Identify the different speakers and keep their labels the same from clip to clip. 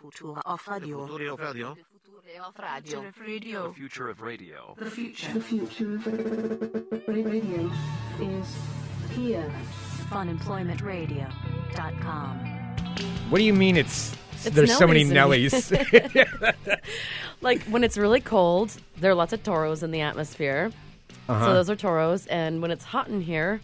Speaker 1: Future of Radio.
Speaker 2: Future of Radio.
Speaker 1: Future of Radio.
Speaker 2: The future of radio.
Speaker 1: The future.
Speaker 3: The future of radio is here.
Speaker 4: funemploymentradio.com.
Speaker 5: What do you mean it's,
Speaker 6: It's
Speaker 5: there's so many
Speaker 6: Nellies
Speaker 5: Nellies?
Speaker 6: Like when it's really cold, there are lots of toros in the atmosphere.
Speaker 5: Uh-huh.
Speaker 6: So those are toros, and when it's hot in here,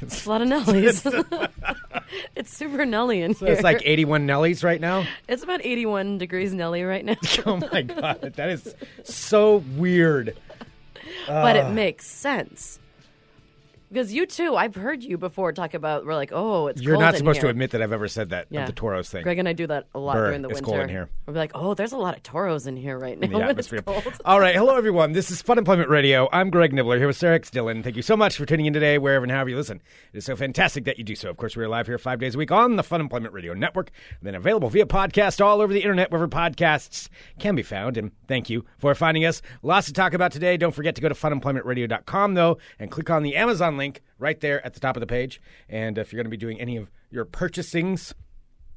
Speaker 6: it's a lot of Nellies. it's super Nelly in
Speaker 5: So
Speaker 6: here.
Speaker 5: it's like 81 Nellies right now.
Speaker 6: It's about 81 degrees Nelly right now,
Speaker 5: Oh my god, that is so weird.
Speaker 6: but
Speaker 5: Ah.
Speaker 6: it makes sense. Because you too, I've heard you before talk about. We're like, oh, it's
Speaker 5: You're not supposed to admit that I've ever said that
Speaker 6: Yeah.
Speaker 5: of the Toros thing.
Speaker 6: Greg and I do that a lot
Speaker 5: Brr,
Speaker 6: during the
Speaker 5: it's
Speaker 6: winter.
Speaker 5: cold in here.
Speaker 6: We'll be like, oh, there's a lot of toros in here right now.
Speaker 5: in the
Speaker 6: when
Speaker 5: atmosphere.
Speaker 6: It's cold.
Speaker 5: All right, hello everyone. This is Funemployment Radio. I'm Greg Nibler here with Sarah X. Dillon. Thank you so much for tuning in today, wherever and however you listen. It is so fantastic that you do so. Of course, we are live here five days a week on the Funemployment Radio Network, and then available via podcast all over the internet, wherever podcasts can be found. And thank you for finding us. Lots to talk about today. Don't forget to go to funemploymentradio.com though, and click on the Amazon link right there at the top of the page. And if you're going to be doing any of your purchasings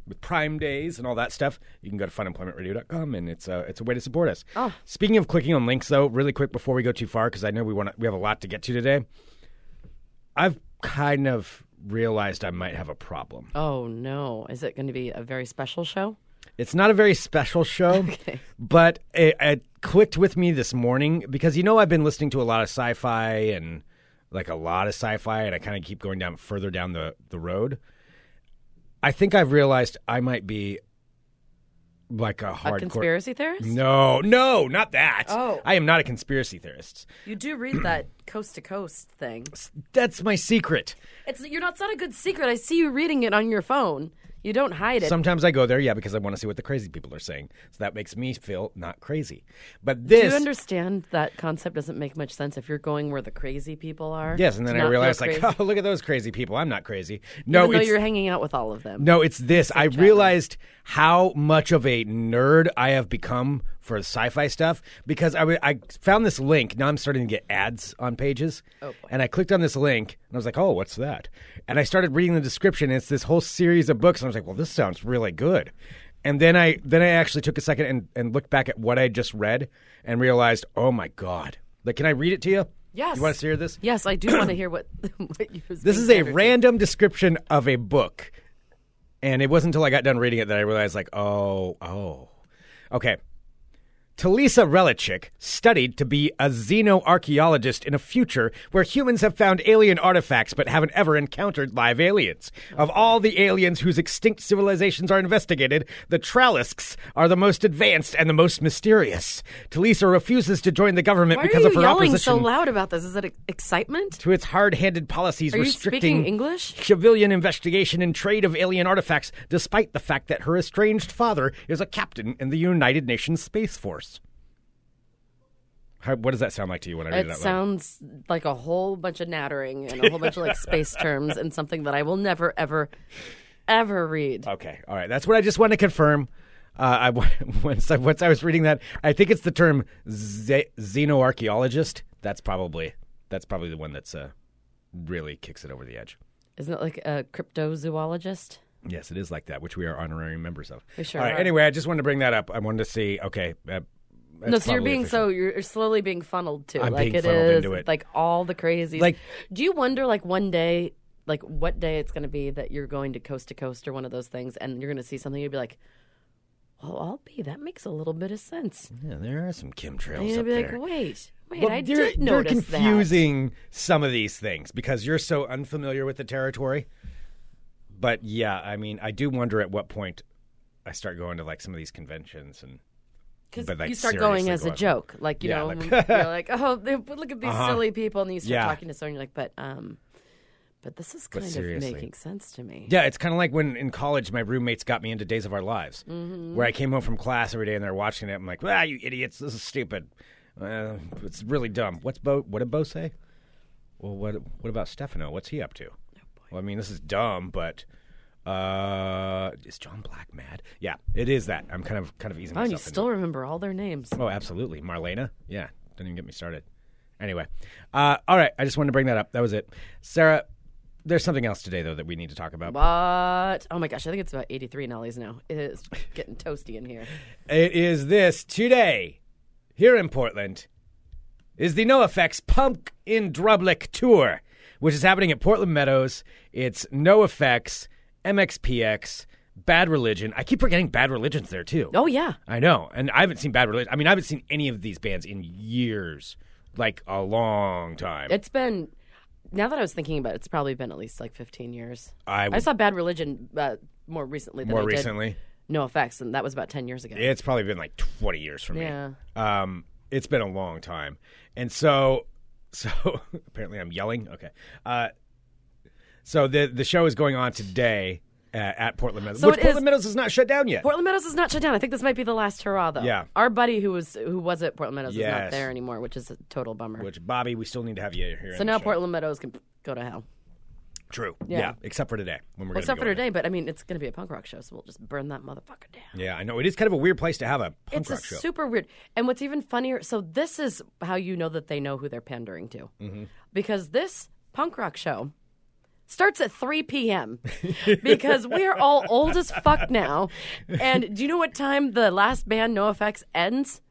Speaker 5: with Prime Days and all that stuff, you can go to funemploymentradio.com and it's a, it's a way to support us.
Speaker 6: Oh.
Speaker 5: Speaking of clicking on links, though, really quick before we go too far, because I know we want we have a lot to get to today. I've kind of realized I might have a problem.
Speaker 6: Oh no! Is it going to be a very special show?
Speaker 5: It's not a very special show,
Speaker 6: Okay.
Speaker 5: but it, it clicked with me this morning because you know I've been listening to a lot of sci-fi and like a lot of sci-fi, and I kind of keep going down further down the the road. I think I've realized I might be like a
Speaker 6: A conspiracy theorist?
Speaker 5: No, no, not that.
Speaker 6: Oh.
Speaker 5: I am not a conspiracy theorist.
Speaker 6: You do read that coast to coast thing.
Speaker 5: That's my secret.
Speaker 6: It's you're not. It's not a good secret. I see you reading it on your phone. You don't hide it.
Speaker 5: Sometimes I go there, yeah, because I want to see what the crazy people are saying. So that makes me feel not crazy. But this.
Speaker 6: do you understand that concept doesn't make much sense if you're going where the crazy people are?
Speaker 5: yes, and then I realized, like, oh, look at those crazy people. I'm not crazy. No,
Speaker 6: even though you're hanging out with all of them.
Speaker 5: no, it's this. I realized how much of a nerd I have become for sci-fi stuff because I, w- I found this link. Now I'm starting to get ads on pages,
Speaker 6: Oh,
Speaker 5: and I clicked on this link, and I was like, oh, what's that? And I started reading the description. And it's this whole series of books, and I was like, well, this sounds really good. And then I then I actually took a second and, and looked back at what I just read and realized, oh my god! Like, can I read it to you?
Speaker 6: Yes.
Speaker 5: You want to hear this?
Speaker 6: Yes, I do want to hear what what you.
Speaker 5: This is a
Speaker 6: catered to.
Speaker 5: random description of a book. And it wasn't until I got done reading it that I realized, like, oh, oh. Okay. Talisa Relichik studied to be a xenoarchaeologist in a future where humans have found alien artifacts but haven't ever encountered live aliens. Of all the aliens whose extinct civilizations are investigated, the Tralisks are the most advanced and the most mysterious. Talisa refuses to join the government
Speaker 6: Why
Speaker 5: because
Speaker 6: are
Speaker 5: of
Speaker 6: you
Speaker 5: her
Speaker 6: yelling
Speaker 5: opposition
Speaker 6: so loud about this? Is it excitement?
Speaker 5: to its hard-handed policies
Speaker 6: Are you
Speaker 5: restricting
Speaker 6: speaking English?
Speaker 5: civilian investigation and trade of alien artifacts, despite the fact that her estranged father is a captain in the United Nations Space Force. How, what does that sound like to you when I read it,
Speaker 6: It
Speaker 5: out loud?
Speaker 6: sounds like a whole bunch of nattering and a whole bunch of like space terms and something that I will never, ever, ever read.
Speaker 5: Okay, all right. That's what I just wanted to confirm. Uh, I once I, once I was reading that, I think it's the term ze- xenoarchaeologist. That's probably that's probably the one that's uh, really kicks it over the edge.
Speaker 6: Isn't it like a cryptozoologist?
Speaker 5: Yes, it is like that, which we are honorary members of.
Speaker 6: We sure
Speaker 5: All right.
Speaker 6: are.
Speaker 5: Anyway, I just wanted to bring that up. I wanted to see. Okay. Uh,
Speaker 6: No, so you're being
Speaker 5: official.
Speaker 6: so you're slowly being funneled to
Speaker 5: I'm
Speaker 6: like it
Speaker 5: into it.
Speaker 6: like all the crazies.
Speaker 5: Like-
Speaker 6: do you wonder like one day, like what day it's going to be that you're going to coast to coast or one of those things, and you're going to see something you'd be like, "Well, I'll be. That makes a little bit of sense."
Speaker 5: Yeah, there are some chemtrails
Speaker 6: And you'd
Speaker 5: up
Speaker 6: be
Speaker 5: there.
Speaker 6: like, "Wait, wait,
Speaker 5: Well,
Speaker 6: I
Speaker 5: you're,
Speaker 6: did
Speaker 5: you're
Speaker 6: notice that."
Speaker 5: confusing some of these things because you're so unfamiliar with the territory. But yeah, I mean, I do wonder at what point I start going to like some of these conventions and
Speaker 6: Because
Speaker 5: like,
Speaker 6: you start going as a joke, like you
Speaker 5: Yeah,
Speaker 6: know,
Speaker 5: like-
Speaker 6: you're like, "Oh, look at these
Speaker 5: Uh-huh.
Speaker 6: silly people," and then you start
Speaker 5: Yeah.
Speaker 6: talking to someone, you're like, "But, um, but this is kind of making sense to me."
Speaker 5: Yeah, it's kind of like when in college my roommates got me into Days of Our Lives,
Speaker 6: Mm-hmm.
Speaker 5: where I came home from class every day and they're watching it. I'm like, ah, you idiots, this is stupid. Uh, it's really dumb. What's Bo? What did Bo say? Well, what what about Stefano? What's he up to? Well, I mean, this is dumb, but uh, is John Black mad? Yeah, it is that. I'm kind of kind of easing
Speaker 6: Oh, and you still remember all their names.
Speaker 5: Oh, absolutely. Marlena? Yeah. Don't even get me started. Anyway. Uh, all right. I just wanted to bring that up. That was it. Sarah, there's something else today though that we need to talk about.
Speaker 6: But oh my gosh, I think it's about 83 Nellies now. It is getting toasty in here.
Speaker 5: It is this today here in Portland is the NOFX Punk in Drublic tour, which is happening at Portland Meadows. It's NOFX, MXPX, Bad Religion. I keep forgetting Bad Religion's there too.
Speaker 6: Oh yeah,
Speaker 5: I know, and I haven't seen Bad Religion. I mean, I haven't seen any of these bands in years, like a long time.
Speaker 6: it's been. Now that I was thinking about it, it's probably been at least like 15 years.
Speaker 5: I
Speaker 6: I saw Bad Religion uh, more recently than
Speaker 5: more
Speaker 6: I did
Speaker 5: recently.
Speaker 6: NOFX, and that was about 10 years ago.
Speaker 5: It's probably been like 20 years for me.
Speaker 6: Yeah.
Speaker 5: Um, it's been a long time. And so, so apparently I'm yelling. Okay. Uh, so the the show is going on today uh, at Portland Meadows,
Speaker 6: So
Speaker 5: which
Speaker 6: it is-
Speaker 5: Portland Meadows is not shut down yet.
Speaker 6: Portland Meadows is not shut down. I think this might be the last hurrah, though.
Speaker 5: Yeah.
Speaker 6: Our buddy who was who was at Portland Meadows is not there anymore, which is a total bummer.
Speaker 5: which Bobby, we still need to have you here.
Speaker 6: so now Portland Meadows can go to hell.
Speaker 5: True.
Speaker 6: Yeah.
Speaker 5: Yeah. Except for today when we're
Speaker 6: Well, except for today, but I mean, it's going to be a punk rock show, so we'll just burn that motherfucker down.
Speaker 5: Yeah, I know it is kind of a weird place to have a punk
Speaker 6: It's a
Speaker 5: rock show.
Speaker 6: super weird. And what's even funnier, so this is how you know that they know who they're pandering to.
Speaker 5: Mm-hmm.
Speaker 6: Because this punk rock show starts at 3 p.m. because we are all old as fuck now. And do you know what time the last band, NOFX, ends?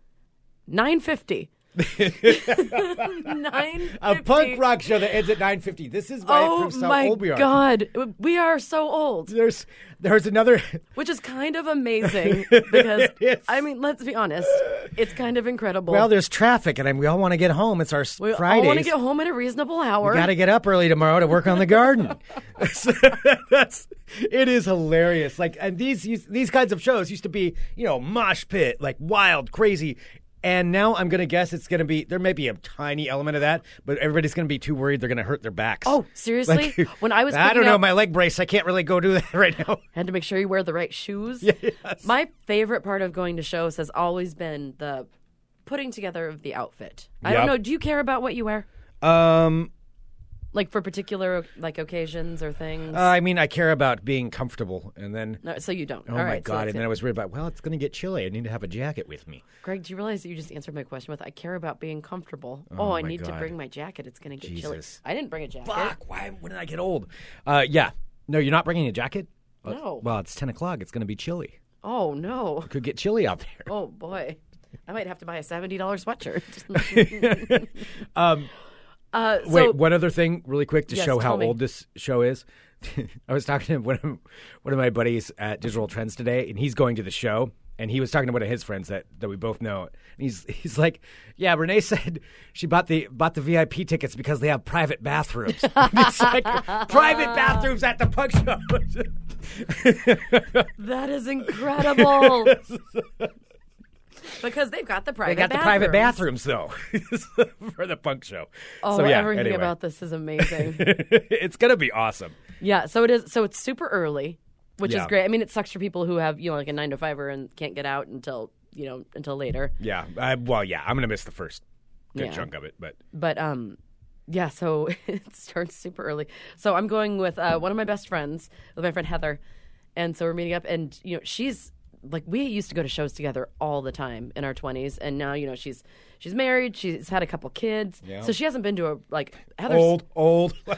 Speaker 6: 9.50. 9.50.
Speaker 5: a punk rock show that ends at 9:50. This is why it
Speaker 6: Oh
Speaker 5: proves how
Speaker 6: my
Speaker 5: old we are.
Speaker 6: god, we are so old.
Speaker 5: There's there's another
Speaker 6: which is kind of amazing because I mean, let's be honest, it's kind of incredible.
Speaker 5: Well, there's traffic, and I- we all want to get home. It's our
Speaker 6: we
Speaker 5: Fridays.
Speaker 6: all want to get home at a reasonable hour.
Speaker 5: Got to get up early tomorrow to work on the garden. So That's it is hilarious. Like, and these these kinds of shows used to be, you know, mosh pit, like wild, crazy. And now I'm gonna guess it's gonna be there may be a tiny element of that, but everybody's gonna be too worried they're gonna hurt their backs.
Speaker 6: Oh, seriously?
Speaker 5: Like,
Speaker 6: when I was
Speaker 5: I don't know
Speaker 6: up-
Speaker 5: my leg brace. I can't really go do that right now.
Speaker 6: had to make sure you wear the right shoes. Yes. My favorite part of going to shows has always been the putting together of the outfit. I don't know. Do you care about what you wear?
Speaker 5: Um,
Speaker 6: Like for particular like occasions or things?
Speaker 5: uh, I mean, I care about being comfortable, and then.
Speaker 6: no, so you don't.
Speaker 5: Oh
Speaker 6: All
Speaker 5: my
Speaker 6: right,
Speaker 5: god!
Speaker 6: that's
Speaker 5: and then
Speaker 6: it.
Speaker 5: I was worried about. Well, it's going to get chilly. I need to have a jacket with me.
Speaker 6: Greg, do you realize that you just answered my question with I care about being comfortable? Oh, I
Speaker 5: my
Speaker 6: need to
Speaker 5: God.
Speaker 6: bring my jacket. It's going to get chilly.
Speaker 5: Jesus.
Speaker 6: I didn't bring a jacket.
Speaker 5: Fuck! Why? When did I get old? Uh, yeah. No, you're not bringing a jacket. Well,
Speaker 6: No.
Speaker 5: Well, it's ten o'clock. It's going to be chilly.
Speaker 6: Oh no.
Speaker 5: Could get chilly out there.
Speaker 6: Oh boy. I might have to buy a seventy dollars sweatshirt.
Speaker 5: Um,
Speaker 6: uh, so,
Speaker 5: wait, one other thing, really quick, to
Speaker 6: Yes,
Speaker 5: show how
Speaker 6: me.
Speaker 5: old this show is. I was talking to one of one of my buddies at Digital Trends today, and he's going to the show. And he was talking to one of his friends that, that we both know. And he's he's like, "Yeah, Renee said she bought the bought the VIP tickets because they have private bathrooms. it's like private bathrooms at the punk show."
Speaker 6: that is incredible. Because they've got the
Speaker 5: They
Speaker 6: private.
Speaker 5: got the private
Speaker 6: bathrooms.
Speaker 5: bathrooms though for the punk show.
Speaker 6: Oh,
Speaker 5: so yeah,
Speaker 6: everything
Speaker 5: anyway.
Speaker 6: about this is amazing.
Speaker 5: it's gonna be awesome.
Speaker 6: yeah, so it is. So it's super early, which
Speaker 5: Yeah.
Speaker 6: is great. I mean, it sucks for people who have you know like a nine to fiver and can't get out until you know until later.
Speaker 5: Yeah. I, well, yeah. I'm gonna miss the first good
Speaker 6: Yeah.
Speaker 5: chunk of it, but
Speaker 6: But um, yeah. So it starts super early. So I'm going with uh, one of my best friends, with my friend Heather, and so we're meeting up. And you know, she's like we used to go to shows together all the time in our 20s, and now you know she's she's married, she's had a couple kids,
Speaker 5: Yeah.
Speaker 6: so she hasn't been to a like Heather's
Speaker 5: old, old.
Speaker 6: we're,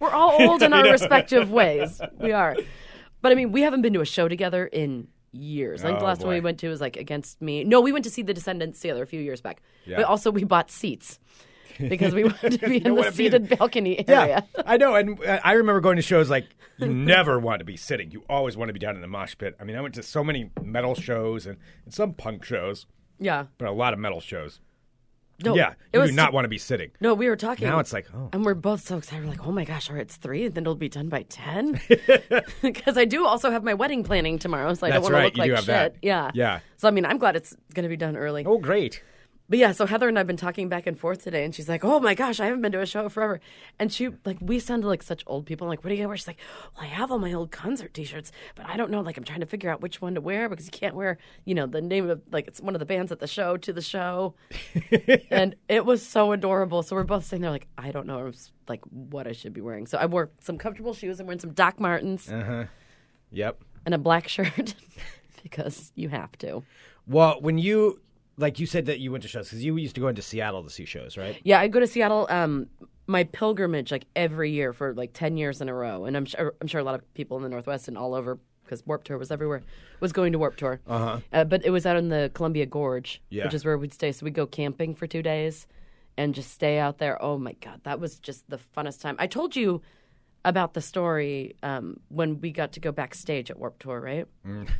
Speaker 6: we're all old in our respective ways. We are. But I mean, we haven't been to a show together in years. I think the
Speaker 5: Oh,
Speaker 6: last one we went to was like against me. No, we went to see the Descendents together a few years back.
Speaker 5: Yeah.
Speaker 6: But also we bought seats because we wanted to be in the
Speaker 5: wanna be in-
Speaker 6: seated balcony
Speaker 5: yeah,
Speaker 6: area.
Speaker 5: I know. And I remember going to shows like you never want to be sitting. You always want to be down in the mosh pit. I mean, I went to so many metal shows and, and some punk shows,
Speaker 6: Yeah.
Speaker 5: but a lot of metal shows.
Speaker 6: No,
Speaker 5: yeah, you do not want to be sitting.
Speaker 6: No, we were talking.
Speaker 5: Now it's like, oh,
Speaker 6: And we're both so excited. We're like, oh my gosh, all right, it's three, and then it'll be done by 10. Because I do also have my wedding planning tomorrow, so I
Speaker 5: That's
Speaker 6: don't want to look
Speaker 5: you
Speaker 6: like shit.
Speaker 5: that.
Speaker 6: Yeah.
Speaker 5: Yeah.
Speaker 6: So, I mean, I'm glad it's going to be done early.
Speaker 5: oh, great.
Speaker 6: But yeah, so Heather and I've been talking back and forth today, and she's like, "Oh my gosh, I haven't been to a show forever." And she like, we sounded like such old people. I'm like, what do you wear? She's like, "Well, I have all my old concert T-shirts, but I don't know. Like, I'm trying to figure out which one to wear because you can't wear, you know, the name of like it's one of the bands at the show to the show." and it was so adorable. So we're both sitting there like, I don't know, like what I should be wearing. So I wore some comfortable shoes. I'm wearing some Doc Martens uh-huh.
Speaker 5: Yep.
Speaker 6: and a black shirt because you have to.
Speaker 5: Well, when you like you said that you went to shows because you used to go into Seattle to see shows, right?
Speaker 6: Yeah, I go to Seattle um, my pilgrimage like every year for like 10 years in a row and i'm sure i'm sure a lot of people in the northwest and all over because warp tour was everywhere was going to warp tour uh-huh. but it was out in the columbia gorge
Speaker 5: Yeah.
Speaker 6: which is where we'd stay so we'd go camping for two days and just stay out there oh my god that was just the funnest time i told you about the story um, when we got to go backstage at warp tour right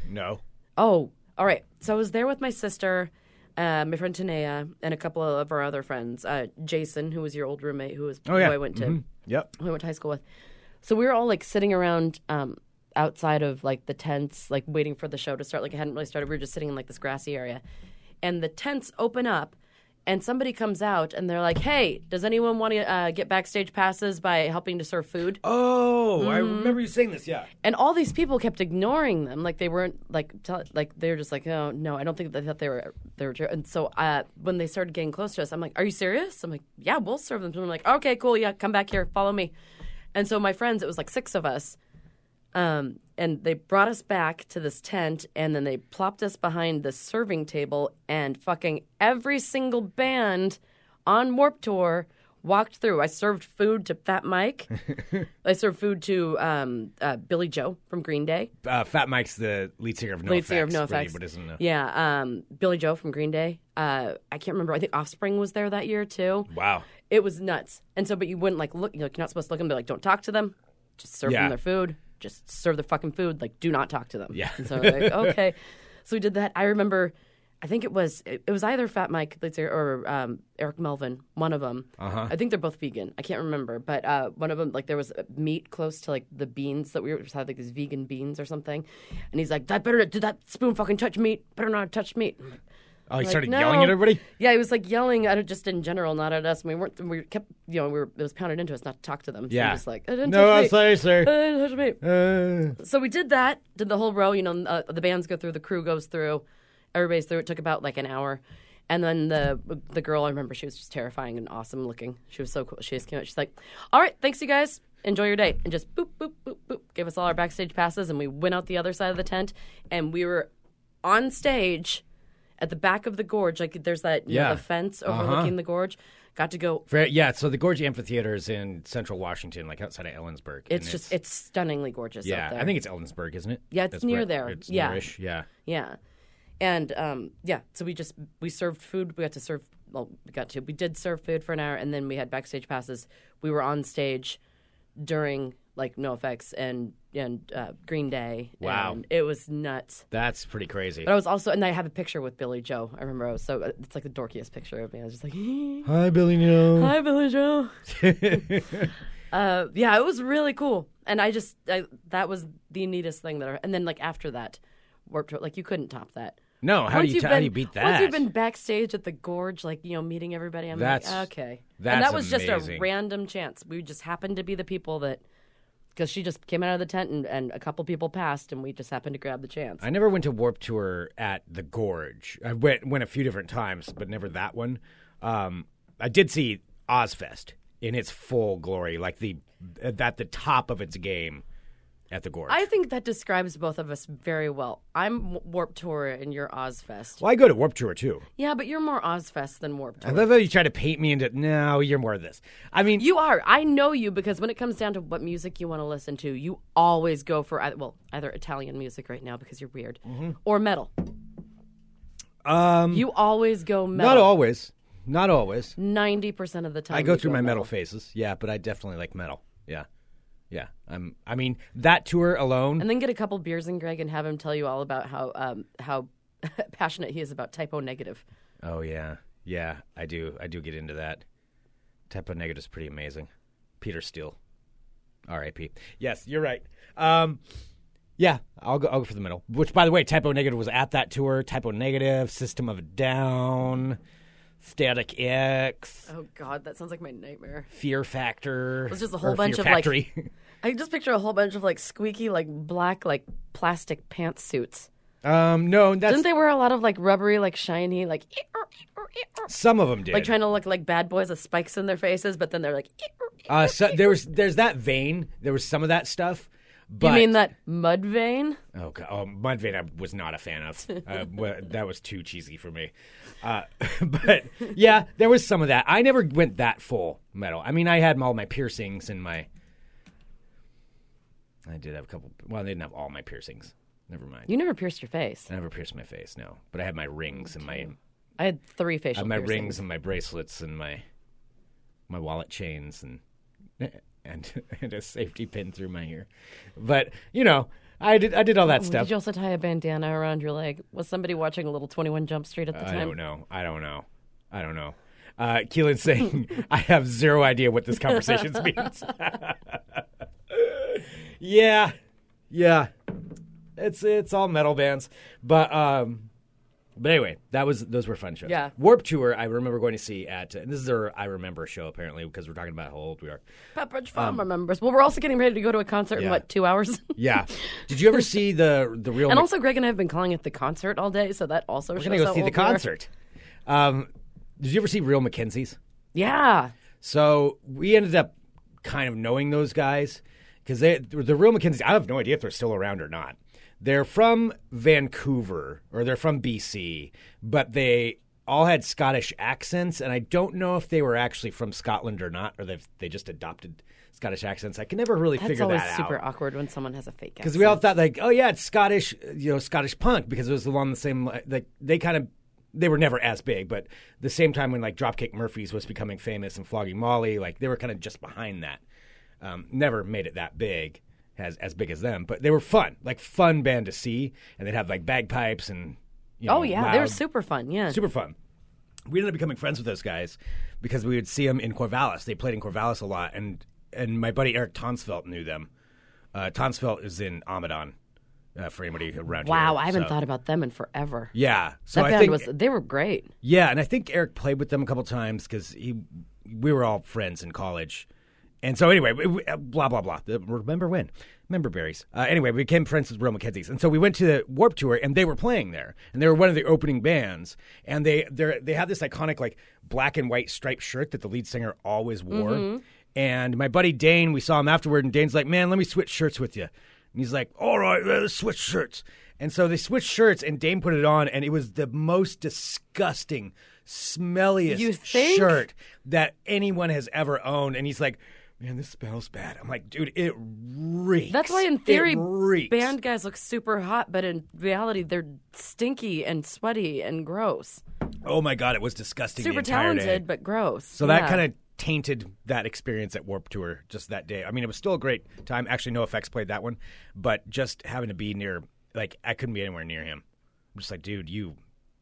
Speaker 5: No.
Speaker 6: Oh, all right. So I was there with my sister, uh, my friend Tanea, and a couple of our other friends. Uh, Jason, who was your old roommate, who was
Speaker 5: Oh, yeah.
Speaker 6: who I went to,
Speaker 5: Yep.
Speaker 6: who I went to high school with. So we were all like sitting around um, outside of like the tents, like waiting for the show to start. Like it hadn't really started. We were just sitting in like this grassy area, and the tents open up. And somebody comes out and they're like, "Hey, does anyone want to uh, get backstage passes by helping to serve food?"
Speaker 5: Oh, I
Speaker 6: Mm-hmm.
Speaker 5: remember you saying this. Yeah.
Speaker 6: and all these people kept ignoring them like they weren't like tell, like they were just like oh no i don't think they thought they were they were true. and so uh, when they started getting close to us i'm like are you serious i'm like yeah we'll serve them and i'm like okay cool yeah come back here follow me and so my friends it was like six of us um, and they brought us back to this tent and then they plopped us behind the serving table and fucking every single band on warp tour walked through i served food to fat mike i served food to um, uh, billie joe from green day
Speaker 5: Uh, Fat Mike's the lead singer of No
Speaker 6: lead
Speaker 5: Effects.
Speaker 6: singer of
Speaker 5: NOFX doesn't know.
Speaker 6: yeah um, billie joe from green day uh, i can't remember i think offspring was there that year too
Speaker 5: Wow.
Speaker 6: it was nuts. And so, but you wouldn't like look. You're not supposed to look at them. Be like, don't talk to them. Just serve
Speaker 5: Yeah.
Speaker 6: them their food. Just serve the fucking food. Like, do not talk to them.
Speaker 5: Yeah.
Speaker 6: And so, like, okay. So we did that. I remember. I think it was it, it was either Fat Mike lead singer, or um, Eric Melvin. One of them. Uh-huh. I think they're both vegan. I can't remember, but uh, one of them like there was meat close to like the beans that we were just had like these vegan beans or something, and he's like, "That better did that spoon fucking touch meat? Better not touch meat." I'm like,
Speaker 5: Oh, he
Speaker 6: like,
Speaker 5: started
Speaker 6: "No."
Speaker 5: yelling at everybody.
Speaker 6: Yeah, he was like yelling at it just in general, not at us. We weren't. We kept, you know, we were. It was pounded into us not to talk to them. So
Speaker 5: Yeah.
Speaker 6: just like, I didn't
Speaker 5: No,
Speaker 6: touch
Speaker 5: sorry,
Speaker 6: I didn't touch me.
Speaker 5: Uh,
Speaker 6: So we did that. Did the whole row. You know, uh, the bands go through, the crew goes through, everybody's through. It took about like an hour. And then the the girl, I remember, she was just terrifying and awesome looking. She was so cool. She just came out. She's like, "All right, thanks, you guys. Enjoy your day." And just boop, boop, boop, boop, gave us all our backstage passes, and we went out the other side of the tent, and we were on stage at the back of the gorge. Like there's that you know, the fence overlooking the gorge. Got to go.
Speaker 5: Yeah, so the Gorge Amphitheater is in central Washington, like outside of Ellensburg.
Speaker 6: It's just it's stunningly gorgeous.
Speaker 5: yeah.
Speaker 6: out there.
Speaker 5: I think it's Ellensburg, isn't it?
Speaker 6: Yeah, it's
Speaker 5: That's
Speaker 6: near there.
Speaker 5: It's
Speaker 6: Yeah.
Speaker 5: nearish, Yeah.
Speaker 6: Yeah. And um, yeah, so we just we served food. We got to serve. Well, we got to. We did serve food for an hour, and then we had backstage passes. We were on stage during like NOFX and and uh, Green Day.
Speaker 5: Wow.
Speaker 6: and it was nuts.
Speaker 5: That's pretty crazy.
Speaker 6: But I was also, and I have a picture with Billie Joe. I remember I was so it's like the dorkiest picture of me. I was just like,
Speaker 5: Hi, Billie Joe.
Speaker 6: "Hi, Billie Joe." uh, yeah, it was really cool, and I just I, that was the neatest thing that. I, and then like after that, warped Tour, like you couldn't top that.
Speaker 5: no, how do
Speaker 6: Once
Speaker 5: you
Speaker 6: you've
Speaker 5: t- how do you beat that?
Speaker 6: Once you've been backstage at the gorge, like you know, meeting everybody, I'm
Speaker 5: That's-
Speaker 6: like, okay.
Speaker 5: that's
Speaker 6: and that was just a random chance. We just happened to be the people that, because she just came out of the tent and, and a couple people passed, and we just happened to grab the chance.
Speaker 5: I never went to Warp Tour at the Gorge. I went went a few different times, but never that one. Um, I did see Ozzfest in its full glory, like the at the top of its game at the Gorge.
Speaker 6: I think that describes both of us very well. I'm Warp Tour and you're Ozzfest.
Speaker 5: well, I go to Warp Tour too.
Speaker 6: Yeah, but you're more Ozzfest than Warp Tour.
Speaker 5: I love how you try to paint me into. No, you're more of this. I mean,
Speaker 6: You are. I know you because when it comes down to what music you want to listen to, you always go for either, well, either Italian music right now because you're weird, or metal.
Speaker 5: Mm-hmm. um,
Speaker 6: You always go metal.
Speaker 5: not always, not always.
Speaker 6: Ninety percent of the time,
Speaker 5: I go through my metal phases. Yeah, but I definitely like metal. Yeah, yeah. I'm. I mean, that tour alone.
Speaker 6: and then get a couple beers in Greg and have him tell you all about how um, how passionate he is about Type O Negative.
Speaker 5: Oh yeah, yeah. I do. I do get into that. Type O Negative is pretty amazing. Peter Steele, R.I.P. Yes, you're right. Um, yeah, I'll go. I'll go for the middle. Which, by the way, Type O Negative was at that tour. Type O Negative, System of a Down, Static X,
Speaker 6: Oh God, that sounds like my nightmare.
Speaker 5: Fear Factor.
Speaker 6: It's just a whole bunch
Speaker 5: Fear
Speaker 6: of, like-
Speaker 5: Factory.
Speaker 6: I just picture a whole bunch of like squeaky, like black, like plastic pantsuits.
Speaker 5: um, no, that's
Speaker 6: Didn't they wear a lot of like rubbery, like shiny, like
Speaker 5: some of them did.
Speaker 6: like trying to look like bad boys with spikes in their faces, but then they're like
Speaker 5: Uh, so there was there's that vein. There was some of that stuff. But
Speaker 6: you mean that Mudvayne?
Speaker 5: Oh, God. oh Mudvayne, I was not a fan of. Uh, that was too cheesy for me. Uh, but yeah, there was some of that. I never went that full metal. I mean, I had all my piercings and my. I did have a couple. Well, I didn't have all my piercings. Never mind.
Speaker 6: You never pierced your face.
Speaker 5: I never pierced my face, no. But I had my rings and my
Speaker 6: I had three
Speaker 5: I
Speaker 6: facial
Speaker 5: had my
Speaker 6: piercings.
Speaker 5: rings and my bracelets and my my wallet chains and and and a safety pin through my ear. But you know, I did I did all that stuff.
Speaker 6: Did you also tie a bandana around your leg? Was somebody watching a little 21 Jump Street at the
Speaker 5: I
Speaker 6: time?
Speaker 5: I don't know. I don't know. I don't know. Uh, Keelan's saying, I have zero idea what this conversation means. yeah. Yeah. It's it's all metal bands. But um but anyway, that was those were fun shows.
Speaker 6: Yeah.
Speaker 5: Warp Tour, I remember going to see at and this is our I remember show apparently because we're talking about how old we are.
Speaker 6: Pepperidge Farm remembers. Well, we're also getting ready to go to a concert in
Speaker 5: Um,
Speaker 6: what two hours?
Speaker 5: Yeah. Did you ever see the the real
Speaker 6: and also, Greg and I have been calling it the concert all day, so that also
Speaker 5: we're gonna go see the
Speaker 6: old we are.
Speaker 5: concert. Um did you ever see Real McKenzies?
Speaker 6: Yeah,
Speaker 5: So we ended up kind of knowing those guys because they the real Mackenzie. I have no idea if they're still around or not. They're from Vancouver or they're from BC, but they all had Scottish accents, and I don't know if they were actually from Scotland or not, or they they just adopted Scottish accents. I can never really
Speaker 6: that's
Speaker 5: figure that out.
Speaker 6: That's always super awkward when someone has a fake accent.
Speaker 5: because we all thought like, oh yeah, it's Scottish, you know, Scottish punk because it was along the same like they kind of they were never as big, but the same time when like Dropkick Murphys was becoming famous and Flogging Molly, like they were kind of just behind that. Um, never made it that big as as big as them, but they were fun, like fun band to see, and they'd have like bagpipes and you know,
Speaker 6: oh yeah, they were super fun. Yeah,
Speaker 5: super fun. We ended up becoming friends with those guys because we would see them in Corvallis. They played in Corvallis a lot, and and my buddy Eric Tonsfeld knew them. Uh, Tonsfeld is in Amadon. Uh, for anybody around here.
Speaker 6: wow, I haven't
Speaker 5: So-
Speaker 6: thought about them in forever.
Speaker 5: Yeah, so
Speaker 6: that
Speaker 5: I
Speaker 6: band
Speaker 5: think
Speaker 6: was they were great.
Speaker 5: yeah, and I think Eric played with them a couple times because he we were all friends in college, and so anyway, we, we- uh, blah blah blah. Remember when? Remember berries. Uh, anyway, we became friends with Real McKenzies, and so we went to the Warp Tour, and they were playing there, and they were one of the opening bands, and they they they had this iconic like black and white striped shirt that the lead singer always wore. And my buddy Dane, we saw him afterward, and Dane's like, "Man, let me switch shirts with you." And he's like, "All right, let's switch shirts." And so they switched shirts, and Dane put it on, and it was the most disgusting, smelliest shirt that anyone has ever owned. And he's like, "Man, this smells bad." I'm like, "Dude, it reeks."
Speaker 6: That's why, in theory, band guys look super hot, but in reality, they're stinky and sweaty and gross.
Speaker 5: Oh my god, it was disgusting. the
Speaker 6: Super
Speaker 5: entire day.
Speaker 6: talented, but gross.
Speaker 5: So that kind of tainted that experience at Warp Tour just that day. I mean, it was still a great time. Actually, NOFX played that one, but just having to be near, like, I couldn't be anywhere near him. I'm just like, dude, you,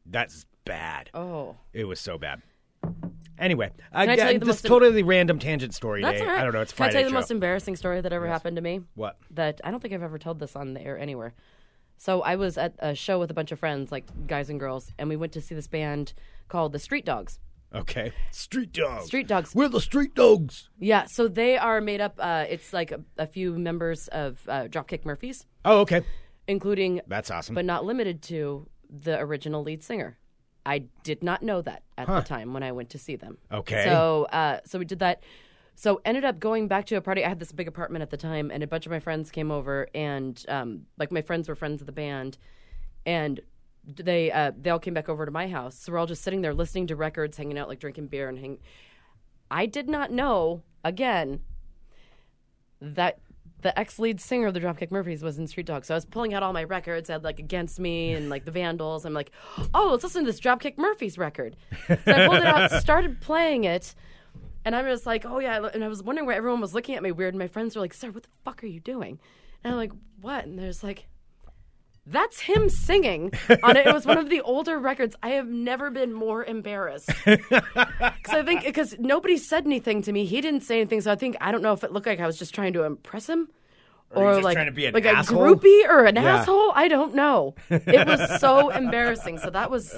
Speaker 5: that's bad.
Speaker 6: Oh,
Speaker 5: It was so bad. Anyway, I,
Speaker 6: I
Speaker 5: this
Speaker 6: most-
Speaker 5: totally random tangent story
Speaker 6: that's
Speaker 5: day.
Speaker 6: all right.
Speaker 5: I don't know. It's Friday.
Speaker 6: Can I tell you the
Speaker 5: show.
Speaker 6: most embarrassing story that ever happened to me?
Speaker 5: what?
Speaker 6: That I don't think I've ever told this on the air anywhere. So I was at a show with a bunch of friends, like guys and girls, and we went to see this band called the Street Dogs.
Speaker 5: Okay. Street dogs.
Speaker 6: Street Dogs.
Speaker 5: We're the street dogs.
Speaker 6: Yeah, so they are made up. Uh, it's like a, a few members of uh, Dropkick Murphys,
Speaker 5: Oh, okay.
Speaker 6: including
Speaker 5: That's awesome.
Speaker 6: but not limited to the original lead singer. I did not know that at the time when I went to see them.
Speaker 5: Okay.
Speaker 6: So, uh, so we did that. So ended up going back to a party. I had this big apartment at the time, and a bunch of my friends came over, and um, like my friends were friends of the band, and they uh, they all came back over to my house. So we're all just sitting there listening to records, hanging out, like drinking beer and hang. I did not know again that the ex lead singer of the Dropkick Murphys was in Street Dogs. So I was pulling out all my records. I had like Against Me and like the Vandals. I'm like, oh, let's listen to this Dropkick Murphys record. So I pulled it out, started playing it, and I was like, oh yeah. And I was wondering why everyone was looking at me weird. And my friends were like, sir, what the fuck are you doing? And I'm like, what? And there's like, that's him singing on it. It was one of the older records. I have never been more embarrassed. Because I think because nobody said anything to me, he didn't say anything. So I think I don't know if it looked like I was just trying to impress him,
Speaker 5: Or
Speaker 6: or like
Speaker 5: trying to be an
Speaker 6: like
Speaker 5: asshole?
Speaker 6: a groupie or an
Speaker 5: Yeah.
Speaker 6: asshole. I don't know. It was so embarrassing. So that was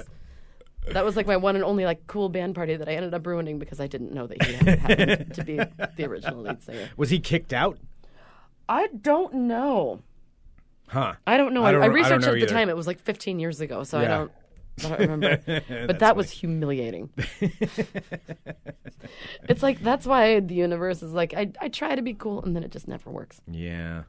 Speaker 6: that was like my one and only like cool band party that I ended up ruining because I didn't know that he had happened to be the original lead singer.
Speaker 5: Was he kicked out?
Speaker 6: I don't know.
Speaker 5: Huh.
Speaker 6: I don't know.
Speaker 5: I
Speaker 6: I,
Speaker 5: don't-
Speaker 6: I
Speaker 5: I
Speaker 6: researched
Speaker 5: know
Speaker 6: it at the
Speaker 5: either.
Speaker 6: time. It was like 15 years ago, so I don't. I don't remember, but that was humiliating. it's like that's why the universe is like I, I try to be cool and then it just never works.
Speaker 5: Yeah.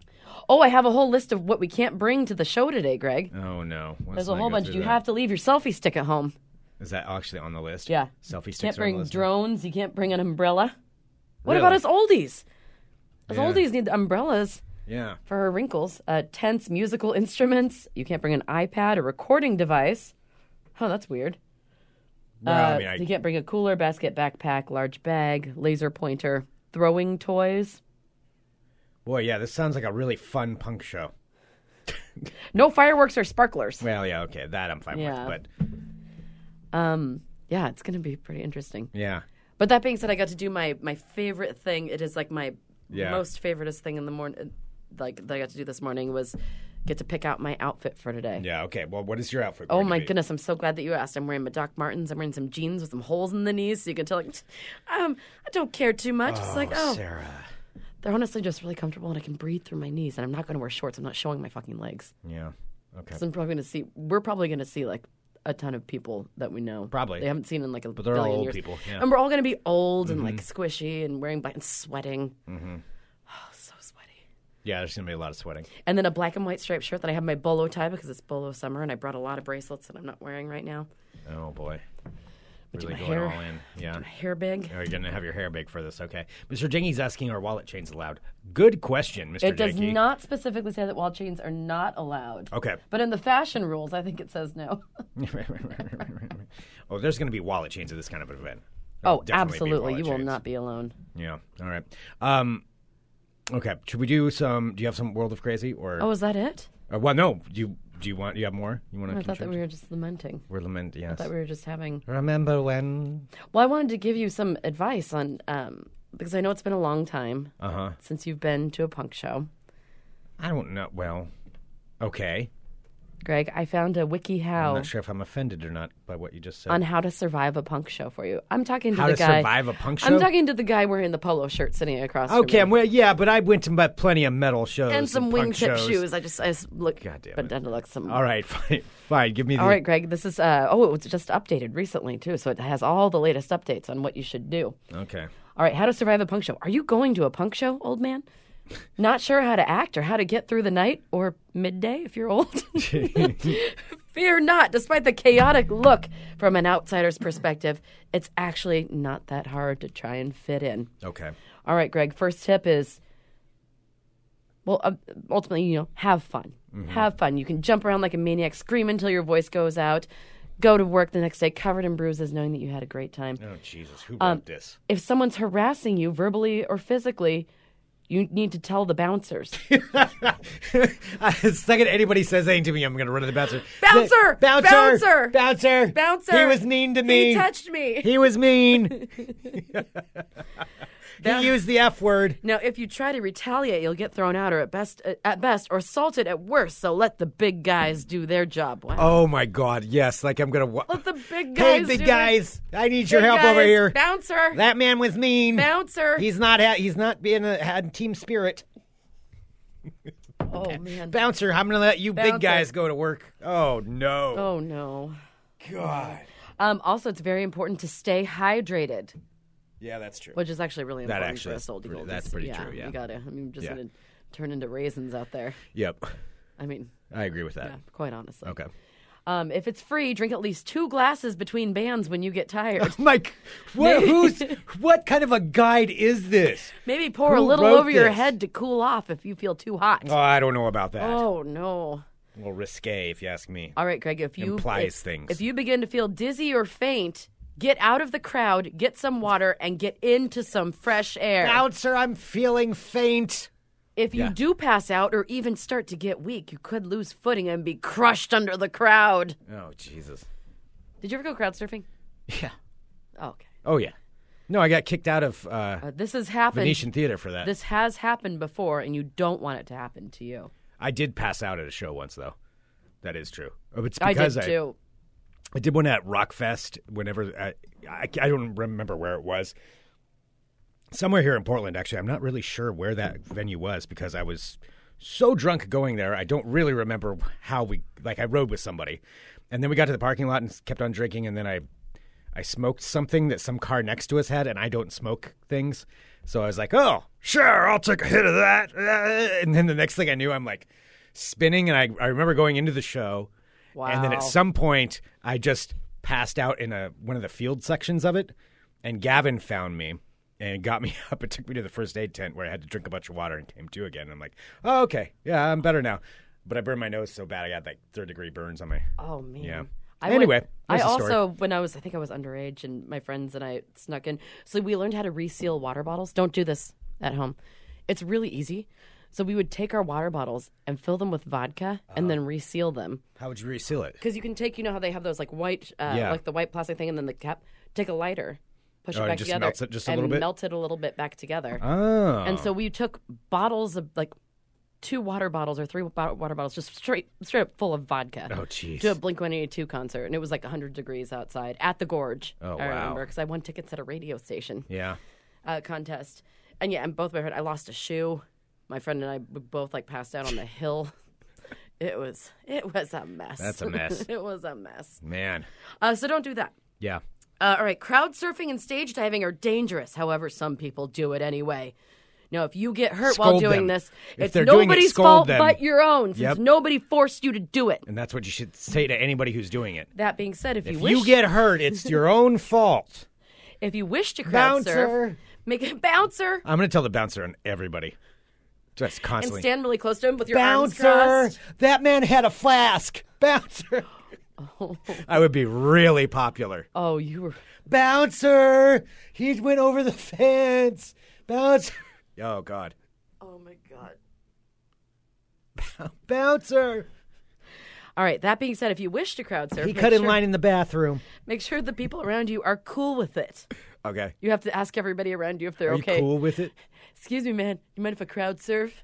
Speaker 6: Oh, I have a whole list of what we can't bring to the show today, Greg.
Speaker 5: Oh no. Let's
Speaker 6: There's a whole bunch. You
Speaker 5: that.
Speaker 6: have to leave your selfie stick at home.
Speaker 5: Is that actually on the list?
Speaker 6: Yeah.
Speaker 5: Selfie sticks You
Speaker 6: Can't
Speaker 5: are on the
Speaker 6: bring drones. You can't bring an umbrella. What
Speaker 5: Really?
Speaker 6: about us oldies? Us
Speaker 5: Yeah.
Speaker 6: oldies need umbrellas
Speaker 5: Yeah.
Speaker 6: for her wrinkles. Uh, tents, musical instruments. You can't bring an iPad, a recording device. Oh, that's weird.
Speaker 5: Well,
Speaker 6: Uh,
Speaker 5: I mean, I,
Speaker 6: You can't bring a cooler, basket, backpack, large bag, laser pointer, throwing toys.
Speaker 5: boy, yeah, this sounds like a really fun punk show.
Speaker 6: No fireworks or sparklers.
Speaker 5: Well, yeah, okay, that I'm fine
Speaker 6: Yeah.
Speaker 5: with, but
Speaker 6: Um, yeah, it's going to be pretty interesting.
Speaker 5: yeah,
Speaker 6: But that being said, I got to do my my favorite thing. It is like my
Speaker 5: Yeah.
Speaker 6: most favoriteest thing in the morning. Like that I got to do this morning was get to pick out my outfit for today.
Speaker 5: yeah, okay. Well, what is your outfit?
Speaker 6: Oh my goodness! I'm so glad that you asked. I'm wearing my Doc Martens. I'm wearing some jeans with some holes in the knees, so you can tell. Like, um, I don't care too much. it's like, oh,
Speaker 5: Sarah.
Speaker 6: they're honestly just really comfortable, and I can breathe through my knees. And I'm not going to wear shorts. I'm not showing my fucking legs.
Speaker 5: Yeah. Okay.
Speaker 6: So I'm probably going to see. We're probably going to see like a ton of people that we know.
Speaker 5: Probably.
Speaker 6: they haven't seen in like a
Speaker 5: But they're all old
Speaker 6: years.
Speaker 5: people, yeah. Mm-hmm.
Speaker 6: And we're all going to be old and like squishy and wearing black and sweating. Mm-hmm. Oh.
Speaker 5: Yeah, there's gonna be a lot of sweating.
Speaker 6: And then a black and white striped shirt that I have my bolo tie because it's bolo summer, and I brought a lot of bracelets that I'm not wearing right now.
Speaker 5: Oh boy.
Speaker 6: do
Speaker 5: Really going
Speaker 6: hair-
Speaker 5: all in. Yeah.
Speaker 6: Hair big.
Speaker 5: Are you gonna have your hair big for this? Okay. Mr. Jenky's asking, are wallet chains allowed? Good question, Mr. Jingy.
Speaker 6: It does
Speaker 5: Jenky.
Speaker 6: not specifically say that wallet chains are not allowed.
Speaker 5: Okay.
Speaker 6: But in the fashion rules, I think it says no.
Speaker 5: oh, there's gonna be wallet chains at this kind of event.
Speaker 6: oh,
Speaker 5: There'll be
Speaker 6: absolutely. You will
Speaker 5: chains.
Speaker 6: not be alone.
Speaker 5: Yeah. All right. Um. Okay. Should we do some? Do you have some World of Crazy or?
Speaker 6: Oh, is that it?
Speaker 5: Uh, well, no. Do you do you want? You have more? You want to?
Speaker 6: I thought that we were just lamenting.
Speaker 5: We're lamenting. Yes.
Speaker 6: I thought we were just having.
Speaker 5: Remember when?
Speaker 6: Well, I wanted to give you some advice on um, because I know it's been a long time
Speaker 5: Uh huh.
Speaker 6: since you've been to a punk show.
Speaker 5: I don't know. Well, okay.
Speaker 6: Greg, I found a
Speaker 5: I'm
Speaker 6: WikiHow
Speaker 5: not sure if I'm offended or not by what you just said.
Speaker 6: on how to survive a punk show for you. I'm talking to
Speaker 5: How
Speaker 6: the
Speaker 5: to
Speaker 6: guy.
Speaker 5: survive a punk show?
Speaker 6: I'm talking to the guy wearing the polo shirt sitting across.
Speaker 5: Okay,
Speaker 6: from me.
Speaker 5: well, yeah, but I went to but plenty of metal shows
Speaker 6: and some wingtip shoes. I just I just look,
Speaker 5: God damn
Speaker 6: but
Speaker 5: it.
Speaker 6: then look some.
Speaker 5: All right, fine, fine. Give me the.
Speaker 6: All right, Greg. This is uh oh, it was just updated recently too, so it has all the latest updates on what you should do.
Speaker 5: Okay.
Speaker 6: All right, how to survive a punk show. Are you going to a punk show, old man? Not sure how to act or how to get through the night or midday if you're old? Fear not. Despite the chaotic look from an outsider's perspective, it's actually not that hard to try and fit in.
Speaker 5: Okay.
Speaker 6: All right, Greg. First tip is, well, uh, ultimately, you know, have fun. Have fun. You can jump around like a maniac, scream until your voice goes out, go to work the next day covered in bruises, knowing that you had a great time.
Speaker 5: Oh Jesus, who
Speaker 6: Um,
Speaker 5: wrote this?
Speaker 6: If someone's harassing you verbally or physically, you need to tell the bouncers.
Speaker 5: the second anybody says anything to me, I'm going to run to the bouncer.
Speaker 6: Bouncer!
Speaker 5: Bouncer!
Speaker 6: Bouncer!
Speaker 5: Bouncer!
Speaker 6: Bouncer!
Speaker 5: He was mean to me.
Speaker 6: He touched me.
Speaker 5: He was mean. he used the F word.
Speaker 6: Now, if you try to retaliate, you'll get thrown out, or at best, at best, or assaulted at worst. So let the big guys do their job. Wow.
Speaker 5: Oh my God! Yes, like I'm gonna. Wa-
Speaker 6: Let the big guys.
Speaker 5: hey,
Speaker 6: guys.
Speaker 5: big guys! I need
Speaker 6: their-
Speaker 5: your help
Speaker 6: big
Speaker 5: over here.
Speaker 6: Bouncer.
Speaker 5: That man was mean.
Speaker 6: Bouncer.
Speaker 5: He's not. Ha- he's not being a had team spirit.
Speaker 6: oh man.
Speaker 5: Bouncer, I'm gonna let you
Speaker 6: Bouncer.
Speaker 5: big guys go to work. Oh no!
Speaker 6: oh no.
Speaker 5: God.
Speaker 6: Um, also, it's very important to stay hydrated,
Speaker 5: Yeah, that's true.
Speaker 6: which is actually really
Speaker 5: That
Speaker 6: important
Speaker 5: actually
Speaker 6: for us oldie
Speaker 5: pretty- that's pretty true, yeah.
Speaker 6: you gotta. I mean, just
Speaker 5: Yeah.
Speaker 6: gonna turn into raisins out there.
Speaker 5: Yep,
Speaker 6: I mean,
Speaker 5: I agree with that.
Speaker 6: yeah, quite honestly.
Speaker 5: Okay.
Speaker 6: Um, if it's free, drink at least two glasses between bands when you get tired.
Speaker 5: Mike, what? Who's? what kind of a guide is this?
Speaker 6: Maybe pour a little over your head to cool off if you feel too hot.
Speaker 5: Oh, I don't know about that.
Speaker 6: Oh no.
Speaker 5: A little risque, if you ask me.
Speaker 6: All right, Greg. If you
Speaker 5: Implies
Speaker 6: if,
Speaker 5: things.
Speaker 6: if you begin to feel dizzy or faint, get out of the crowd, get some water, and get into some fresh air.
Speaker 5: Bouncer, I'm feeling faint.
Speaker 6: If you
Speaker 5: Yeah.
Speaker 6: do pass out or even start to get weak, you could lose footing and be crushed under the crowd.
Speaker 5: Oh Jesus.
Speaker 6: Did you ever go crowd surfing?
Speaker 5: Yeah.
Speaker 6: Oh, okay.
Speaker 5: Oh yeah. No, I got kicked out of uh,
Speaker 6: Uh, this has happened.
Speaker 5: Venetian Theater for that.
Speaker 6: This has happened before, and you don't want it to happen to you.
Speaker 5: I did pass out at a show once, though. That is true. Oh, It's
Speaker 6: I
Speaker 5: because
Speaker 6: did too.
Speaker 5: I did one at Rockfest whenever I, I, I don't remember where it was. Somewhere here in Portland, actually. I'm not really sure where that venue was because I was so drunk going there. I don't really remember how we like I rode with somebody. And then we got to the parking lot and kept on drinking and then I I smoked something that some car next to us had, and I don't smoke things. So I was like, "Oh, sure, I'll take a hit of that." And then the next thing I knew, I'm like spinning, and I I remember going into the show, and then at some point, I just passed out in a one of the field sections of it, and Gavin found me. And got me up. It took me to the first aid tent where I had to drink a bunch of water and came to again. And I'm like, oh, okay, yeah, I'm better now. But I burned my nose so bad I got like third degree burns on my.
Speaker 6: Oh man.
Speaker 5: Yeah.
Speaker 6: I
Speaker 5: Anyway,
Speaker 6: went- I also when I was I think I was underage and my friends and I snuck in. So we learned how to reseal water bottles. Don't do this at home. It's really easy. So we would take our water bottles and fill them with vodka and then reseal them.
Speaker 5: How would you reseal it?
Speaker 6: Because you can take, you know how they have those like white, uh,
Speaker 5: Yeah.
Speaker 6: like the white plastic thing, and then the cap. Take a lighter, push
Speaker 5: Oh,
Speaker 6: it back
Speaker 5: just
Speaker 6: together,
Speaker 5: melts it just a
Speaker 6: and
Speaker 5: little bit?
Speaker 6: melt it a little bit back together.
Speaker 5: Oh,
Speaker 6: And so we took bottles of like two water bottles or three bo- water bottles, just straight straight up full of vodka.
Speaker 5: Oh, jeez.
Speaker 6: To a Blink One Eighty Two concert, and it was like hundred degrees outside at the Gorge.
Speaker 5: Oh,
Speaker 6: I
Speaker 5: wow.
Speaker 6: remember because I won tickets at a radio station
Speaker 5: yeah.
Speaker 6: uh, contest, and yeah, and both of my friend, I lost a shoe. My friend and I both like passed out on the hill. It was it was a mess.
Speaker 5: That's a mess.
Speaker 6: it was a mess.
Speaker 5: Man.
Speaker 6: Uh, so don't do that.
Speaker 5: Yeah.
Speaker 6: Uh, all right, crowd surfing and stage diving are dangerous. However, some people do it anyway. Now, if you get hurt while doing
Speaker 5: them.
Speaker 6: this,
Speaker 5: If
Speaker 6: it's
Speaker 5: doing it,
Speaker 6: nobody's fault
Speaker 5: them.
Speaker 6: but your own, since
Speaker 5: Yep.
Speaker 6: nobody forced you to do it.
Speaker 5: And that's what you should say to anybody who's doing it.
Speaker 6: That being said, if, you
Speaker 5: If
Speaker 6: wish,
Speaker 5: you get hurt, it's your own fault.
Speaker 6: if you wish to crowd surf, make it bouncer
Speaker 5: I'm going to tell the bouncer on everybody. Just
Speaker 6: and stand really close to him with your arms
Speaker 5: bouncer.
Speaker 6: crossed.
Speaker 5: That man had a flask. Bouncer. I would be really popular.
Speaker 6: Oh, you were.
Speaker 5: Bouncer. He went over the fence. Bouncer. Oh, God.
Speaker 6: Oh my god.
Speaker 5: Bouncer.
Speaker 6: All right. That being said, if you wish to crowd surf,
Speaker 5: He cut in
Speaker 6: sure-
Speaker 5: line in the bathroom.
Speaker 6: Make sure the people around you are cool with it.
Speaker 5: Okay.
Speaker 6: You have to ask everybody around you if they're
Speaker 5: Are
Speaker 6: okay.
Speaker 5: you cool with it?
Speaker 6: Excuse me, man. You mind if I crowd surf?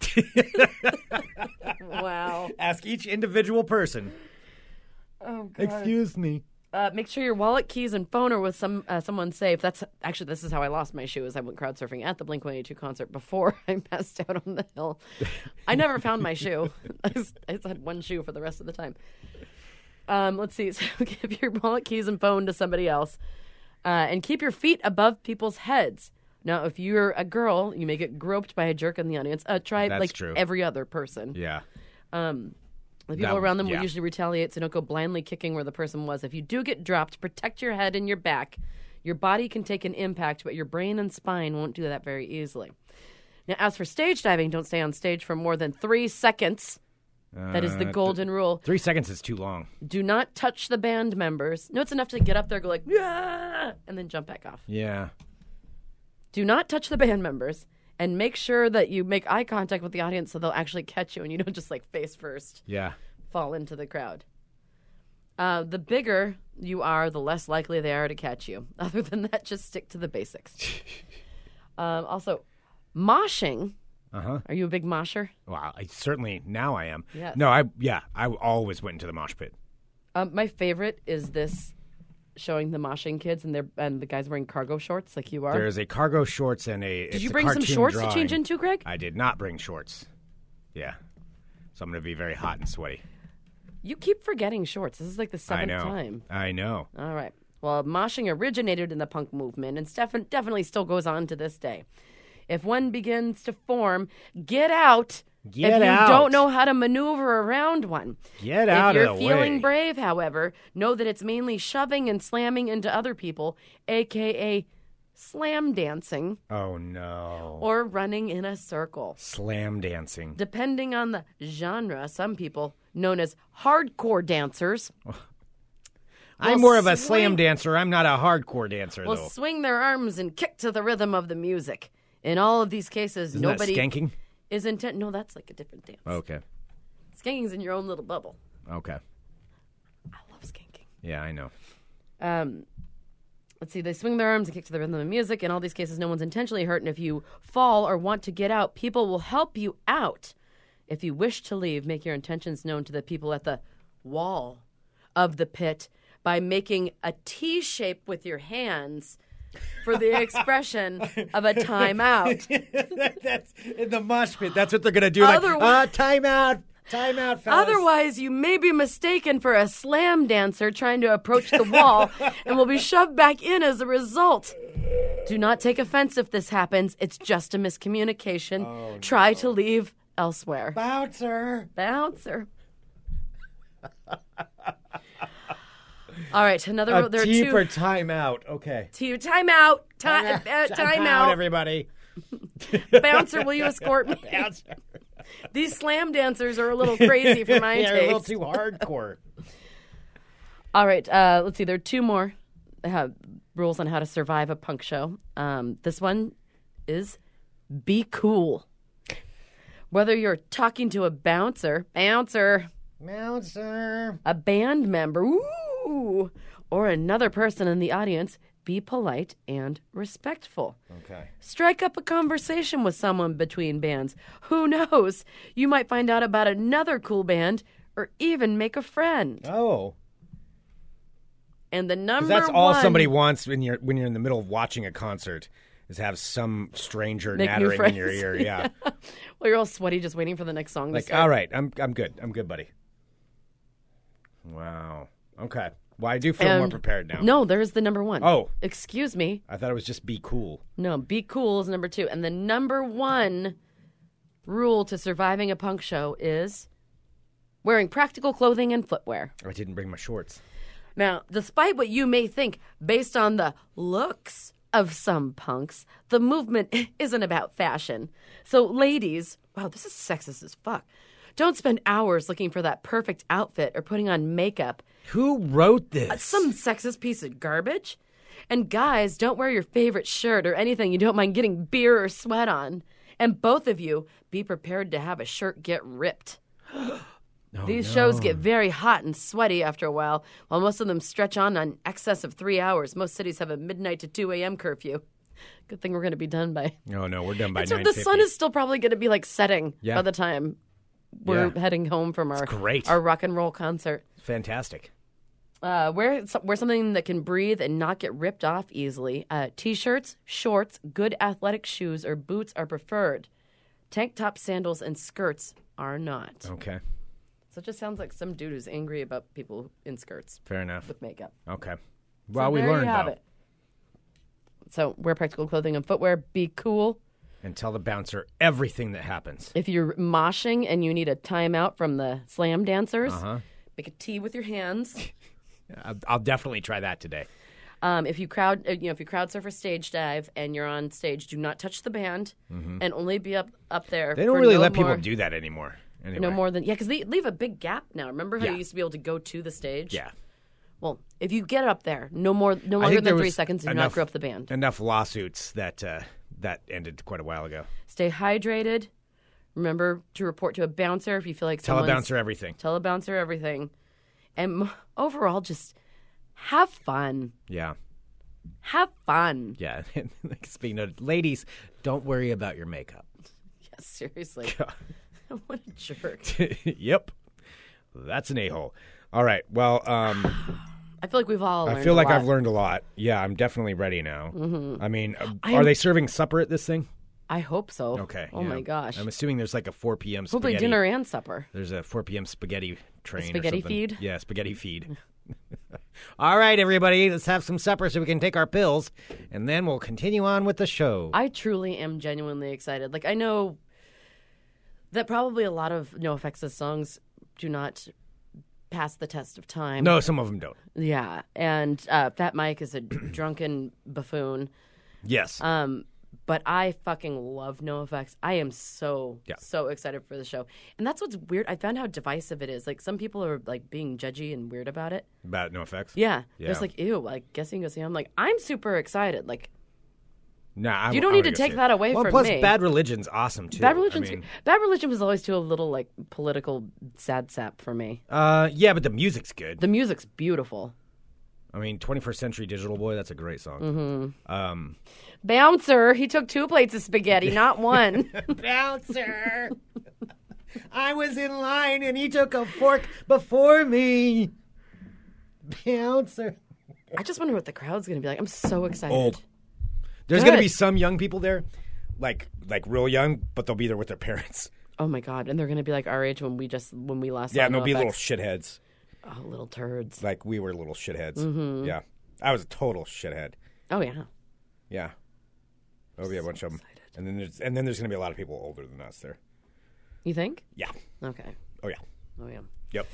Speaker 6: wow.
Speaker 5: Ask each individual person.
Speaker 6: Oh god.
Speaker 5: Excuse me.
Speaker 6: Uh, make sure your wallet, keys, and phone are with some uh, someone safe. That's actually this is how I lost my shoe. Is I went crowd surfing at the Blink One Eighty Two concert before I passed out on the hill. I never found my shoe. I just, I just had one shoe for the rest of the time. Um, let's see. So give your wallet, keys, and phone to somebody else, uh, and keep your feet above people's heads. Now, if you're a girl, you may get groped by a jerk in the audience. Uh, try
Speaker 5: That's
Speaker 6: like
Speaker 5: true.
Speaker 6: every other person.
Speaker 5: Yeah.
Speaker 6: Um, The people
Speaker 5: That-
Speaker 6: around them
Speaker 5: yeah.
Speaker 6: will usually retaliate, so don't go blindly kicking where the person was. If you do get dropped, protect your head and your back. Your body can take an impact, but your brain and spine won't do that very easily. Now, as for stage diving, don't stay on stage for more than three seconds. That is the
Speaker 5: Uh,
Speaker 6: golden rule.
Speaker 5: Three seconds is too long.
Speaker 6: Do not touch the band members. No, it's enough to get up there, go like, yeah, and then jump back off.
Speaker 5: Yeah.
Speaker 6: Do not touch the band members. And make sure that you make eye contact with the audience so they'll actually catch you and you don't just like face first
Speaker 5: Yeah.
Speaker 6: fall into the crowd. Uh, the bigger you are, the less likely they are to catch you. Other than that, just stick to the basics. um, also, moshing.
Speaker 5: Uh huh.
Speaker 6: Are you a big mosher?
Speaker 5: Well, I certainly now I am.
Speaker 6: Yes.
Speaker 5: No, I yeah, I always went into the mosh pit.
Speaker 6: Um, my favorite is this showing the moshing kids and they're and the guys wearing cargo shorts like you are.
Speaker 5: There is a cargo shorts and a.
Speaker 6: Did you bring some shorts to change into, Greg?
Speaker 5: I did not bring shorts. Yeah. So I'm going to be very hot and sweaty.
Speaker 6: You keep forgetting shorts. This is like the
Speaker 5: I
Speaker 6: seventh
Speaker 5: know.
Speaker 6: time.
Speaker 5: I know.
Speaker 6: All right. Well, moshing originated in the punk movement and Stefan definitely still goes on to this day. If one begins to form, get out.
Speaker 5: Get
Speaker 6: if you
Speaker 5: out.
Speaker 6: don't know how to maneuver around one.
Speaker 5: Get
Speaker 6: if
Speaker 5: out of
Speaker 6: you're feeling
Speaker 5: way.
Speaker 6: brave, however, know that it's mainly shoving and slamming into other people, aka slam dancing
Speaker 5: Oh no.
Speaker 6: or running in a circle.
Speaker 5: Slam dancing.
Speaker 6: Depending on the genre, some people, known as hardcore dancers,
Speaker 5: I'm more of a
Speaker 6: swing-
Speaker 5: slam dancer. I'm not a hardcore dancer
Speaker 6: will
Speaker 5: though.
Speaker 6: swing their arms and kick to the rhythm of the music. In all of these cases,
Speaker 5: Isn't
Speaker 6: nobody
Speaker 5: that skanking?
Speaker 6: is intent. No, that's like a different dance.
Speaker 5: Okay.
Speaker 6: Skanking's in your own little bubble.
Speaker 5: Okay.
Speaker 6: I love skanking.
Speaker 5: Yeah, I know.
Speaker 6: Um, let's see. They swing their arms and kick to the rhythm of music. In all these cases, no one's intentionally hurt. And if you fall or want to get out, people will help you out. If you wish to leave, make your intentions known to the people at the wall of the pit by making a T shape with your hands for the expression of a timeout.
Speaker 5: that's in the mosh pit. That's what they're gonna do. Like,
Speaker 6: Otherwise-
Speaker 5: uh, time out. Time out, fellas.
Speaker 6: Otherwise, you may be mistaken for a slam dancer trying to approach the wall and will be shoved back in as a result. Do not take offense if this happens. It's just a miscommunication. Try to leave elsewhere.
Speaker 5: bouncer.
Speaker 6: Bouncer. All right, another.
Speaker 5: A
Speaker 6: there are two.
Speaker 5: for time out. Okay.
Speaker 6: T- time out. Time, uh, time out.
Speaker 5: everybody.
Speaker 6: Bouncer, will you escort me?
Speaker 5: Bouncer.
Speaker 6: These slam dancers are a little crazy for my
Speaker 5: They're a little
Speaker 6: taste.
Speaker 5: too hardcore.
Speaker 6: All right, uh, let's see. There are two more uh, rules on how to survive a punk show. Um, this one is be cool. Whether you're talking to a bouncer, bouncer,
Speaker 5: Bouncer.
Speaker 6: a band member, ooh, or another person in the audience, be polite and respectful.
Speaker 5: Okay.
Speaker 6: Strike up a conversation with someone between bands. Who knows? You might find out about another cool band or even make a friend.
Speaker 5: Oh.
Speaker 6: And the number
Speaker 5: That's all
Speaker 6: one,
Speaker 5: somebody wants when you're when you're in the middle of watching a concert is have some stranger
Speaker 6: Make
Speaker 5: nattering in your ear. Yeah.
Speaker 6: Well, you're all sweaty just waiting for the next song to
Speaker 5: like, all right, I'm I'm good. I'm good, buddy. Wow. Okay. Well, I do feel more prepared now.
Speaker 6: No, there's the number one.
Speaker 5: Oh.
Speaker 6: Excuse me.
Speaker 5: I thought it was just be cool.
Speaker 6: No, be cool is number two. And the number one rule to surviving a punk show is wearing practical clothing and footwear.
Speaker 5: I didn't bring my shorts.
Speaker 6: Now, despite what you may think, based on the looks of some punks, the movement isn't about fashion. So, ladies, wow, this is sexist as fuck. Don't spend hours looking for that perfect outfit or putting on makeup.
Speaker 5: Who wrote uh, this?
Speaker 6: Some sexist piece of garbage. And guys, don't wear your favorite shirt or anything you don't mind getting beer or sweat on. And both of you, be prepared to have a shirt get ripped. Oh, These shows get very hot and sweaty after a while, while most of them stretch on in excess of three hours. Most cities have a midnight to 2 a.m. curfew. Good thing we're going to be done by.
Speaker 5: Oh no, we're done by
Speaker 6: So the sun is still probably going to be like setting
Speaker 5: Yeah.
Speaker 6: by the time we're
Speaker 5: Yeah.
Speaker 6: heading home from our
Speaker 5: great.
Speaker 6: our rock and roll concert.
Speaker 5: fantastic.
Speaker 6: Uh, wear wear something that can breathe and not get ripped off easily. Uh, t-shirts, shorts, good athletic shoes or boots are preferred. Tank top, sandals, and skirts are not.
Speaker 5: Okay,
Speaker 6: So it just sounds like some dude who's angry about people in skirts
Speaker 5: fair enough.
Speaker 6: with makeup.
Speaker 5: Okay. Well,
Speaker 6: So
Speaker 5: we learned
Speaker 6: you have
Speaker 5: though.
Speaker 6: it. So wear practical clothing and footwear. Be cool.
Speaker 5: And tell the bouncer everything that happens.
Speaker 6: If you're moshing and you need a timeout from the slam dancers,
Speaker 5: Uh-huh.
Speaker 6: make a T with your hands.
Speaker 5: I'll, I'll definitely try that today.
Speaker 6: Um, if you crowd, uh, you know, if you crowd surf or stage dive and you're on stage, do not touch the band and only be up up there.
Speaker 5: Mm-hmm. They don't really
Speaker 6: no
Speaker 5: let
Speaker 6: more,
Speaker 5: people do that anymore. Anyway.
Speaker 6: no more than yeah, because they leave a big gap now. Remember how
Speaker 5: Yeah.
Speaker 6: you used to be able to go to the stage?
Speaker 5: Yeah.
Speaker 6: Well, if you get up there, no more, no longer than three seconds, do not
Speaker 5: enough-
Speaker 6: screw up the band.
Speaker 5: Enough lawsuits that uh, that ended quite a while ago.
Speaker 6: Stay hydrated. Remember to report to a bouncer if you feel like
Speaker 5: Tell a bouncer everything.
Speaker 6: Tell a bouncer everything, and overall, just have fun.
Speaker 5: Yeah.
Speaker 6: Have fun.
Speaker 5: Yeah. Speaking of ladies, don't worry about your makeup.
Speaker 6: Yes, seriously. what a jerk.
Speaker 5: yep. That's an a hole. All right. Well, um,
Speaker 6: I feel like we've all.
Speaker 5: I feel
Speaker 6: a
Speaker 5: like. I've learned a lot. Yeah, I'm definitely ready now. Mm-hmm. I mean, uh, are
Speaker 6: am-
Speaker 5: they serving supper at this thing?
Speaker 6: I hope so.
Speaker 5: Okay.
Speaker 6: Oh
Speaker 5: yeah.
Speaker 6: my gosh.
Speaker 5: I'm assuming there's like a 4 p.m.
Speaker 6: Hopefully
Speaker 5: spaghetti.
Speaker 6: dinner and supper.
Speaker 5: There's a 4 p.m. spaghetti train. or
Speaker 6: spaghetti feed?
Speaker 5: Yeah, spaghetti feed. All right, everybody, let's have some supper so we can take our pills, and then we'll continue on with the show.
Speaker 6: I truly am genuinely excited. Like I know that probably a lot of NOFX's songs do not pass the test of time.
Speaker 5: no, some of them don't.
Speaker 6: Yeah, and uh, Fat Mike is a drunken buffoon.
Speaker 5: Yes.
Speaker 6: Um, but I fucking love NOFX. I am so
Speaker 5: Yeah.
Speaker 6: so excited for the show, and that's what's weird. I found how divisive it is. Like some people are like being judgy and weird about it.
Speaker 5: About NOFX.
Speaker 6: Yeah,
Speaker 5: Yeah.
Speaker 6: there's like ew. Like guessing go see. I'm like I'm super excited. Like
Speaker 5: Nah, I,
Speaker 6: You don't need
Speaker 5: wanna
Speaker 6: take that away
Speaker 5: well,
Speaker 6: from
Speaker 5: plus,
Speaker 6: me.
Speaker 5: Bad Religion's awesome too.
Speaker 6: Bad Religion.
Speaker 5: I mean,
Speaker 6: Bad Religion was always too a little like political sad sap for me.
Speaker 5: uh, yeah, but the music's good.
Speaker 6: The music's beautiful.
Speaker 5: I mean, 21st Century Digital Boy, that's a great song.
Speaker 6: Mm-hmm.
Speaker 5: Um,
Speaker 6: Bouncer, he took two plates of spaghetti, not one.
Speaker 5: Bouncer, I was in line and he took a fork before me. Bouncer.
Speaker 6: I just wonder what the crowd's gonna be like. I'm so excited.
Speaker 5: Old. There's gonna be some young people there, like like real young, but they'll be there with their parents.
Speaker 6: Oh my god! And they're gonna be like our age when we just when we last.
Speaker 5: Yeah,
Speaker 6: saw
Speaker 5: and they'll be little
Speaker 6: NOFX.
Speaker 5: shitheads.
Speaker 6: oh, little turds.
Speaker 5: Like we were little shitheads.
Speaker 6: Mm-hmm.
Speaker 5: Yeah. I was a total shithead.
Speaker 6: Oh yeah.
Speaker 5: Yeah. There'll be a bunch of them. And then there's and then there's gonna be a lot of people older than us there.
Speaker 6: You think?
Speaker 5: Yeah.
Speaker 6: Okay.
Speaker 5: Oh yeah.
Speaker 6: Oh yeah.
Speaker 5: Yep.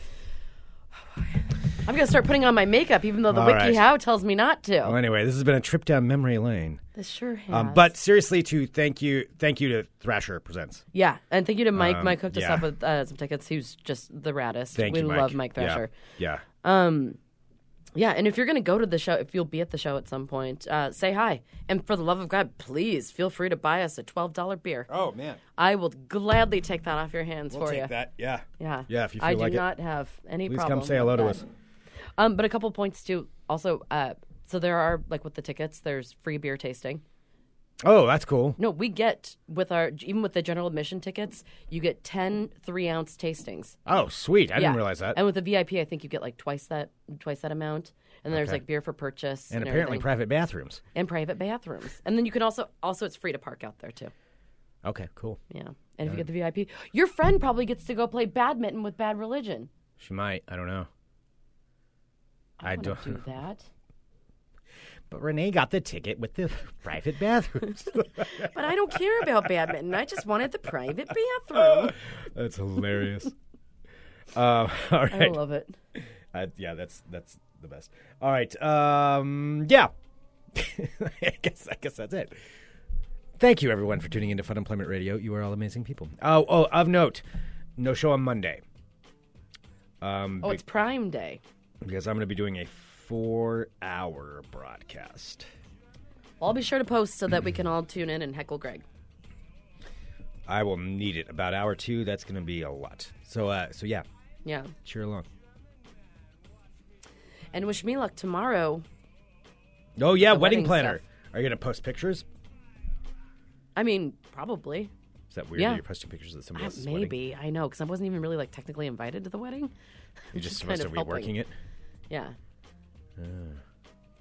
Speaker 6: I'm gonna start putting on my makeup, even though the
Speaker 5: All
Speaker 6: wiki
Speaker 5: right.
Speaker 6: how tells me not to.
Speaker 5: Well, anyway, this has been a trip down memory lane.
Speaker 6: this sure has.
Speaker 5: Um, but seriously, to thank you, thank you to Thrasher Presents.
Speaker 6: yeah, and thank you to Mike.
Speaker 5: Um,
Speaker 6: Mike hooked us up with uh, some tickets. He was just the raddest.
Speaker 5: Thank
Speaker 6: we
Speaker 5: you, Mike.
Speaker 6: love Mike Thrasher.
Speaker 5: Yeah.
Speaker 6: Um, yeah, and if you're going to go to the show, if you'll be at the show at some point, uh, say hi. And for the love of God, please feel free to buy us a twelve dollar beer.
Speaker 5: Oh man,
Speaker 6: I will gladly take that off your hands
Speaker 5: we'll
Speaker 6: for
Speaker 5: take
Speaker 6: you.
Speaker 5: that. Yeah.
Speaker 6: Yeah,
Speaker 5: Yeah, if you feel
Speaker 6: I
Speaker 5: like
Speaker 6: do
Speaker 5: it.
Speaker 6: not have any
Speaker 5: Please
Speaker 6: problem.
Speaker 5: come say hello to
Speaker 6: that.
Speaker 5: us.
Speaker 6: Um, but a couple points too. Also, uh, so there are like with the tickets, there's free beer tasting.
Speaker 5: Oh, that's cool.
Speaker 6: No, we get with our even with the general admission tickets, you get 10 three ounce tastings.
Speaker 5: Oh, sweet. I
Speaker 6: yeah.
Speaker 5: didn't realize that.
Speaker 6: And with the VIP, I think you get like twice that twice that amount. And then there's
Speaker 5: Okay.
Speaker 6: like beer for purchase
Speaker 5: and
Speaker 6: and,
Speaker 5: apparently
Speaker 6: everything.
Speaker 5: private bathrooms.
Speaker 6: and private bathrooms. And then you can also also it's free to park out there too.
Speaker 5: Okay, cool.
Speaker 6: Yeah. And if you get the VIP, your friend probably gets to go play badminton with Bad Religion.
Speaker 5: She might. I don't know. I, don't.
Speaker 6: do that.
Speaker 5: But Renee got the ticket with the private bathrooms.
Speaker 6: But I don't care about badminton. I just wanted the private bathroom.
Speaker 5: that's hilarious. Uh, all
Speaker 6: I love it.
Speaker 5: Uh, yeah, that's that's the best. All right. Um, yeah. I guess I guess that's it. Thank you everyone for tuning into Funemployment Radio. You are all amazing people. Oh, oh, of note, no show on Monday. Um,
Speaker 6: Oh, it's Prime Day.
Speaker 5: Because I'm going to be doing a four-hour broadcast.
Speaker 6: Well, I'll be sure to post so that we can all tune in and heckle Greg.
Speaker 5: I will need it about hour two. That's going to be a lot. So, uh, so yeah,
Speaker 6: Yeah.
Speaker 5: cheer along.
Speaker 6: And wish me luck tomorrow.
Speaker 5: Oh yeah, wedding,
Speaker 6: wedding
Speaker 5: planner.
Speaker 6: stuff.
Speaker 5: Are you going to post pictures?
Speaker 6: I mean, probably.
Speaker 5: Is that weird?
Speaker 6: Yeah.
Speaker 5: that You're posting pictures of somebody
Speaker 6: Uh,
Speaker 5: else's wedding.
Speaker 6: maybe. I know, because I wasn't even really like technically invited to the wedding.
Speaker 5: You're just supposed to be working it.
Speaker 6: Yeah.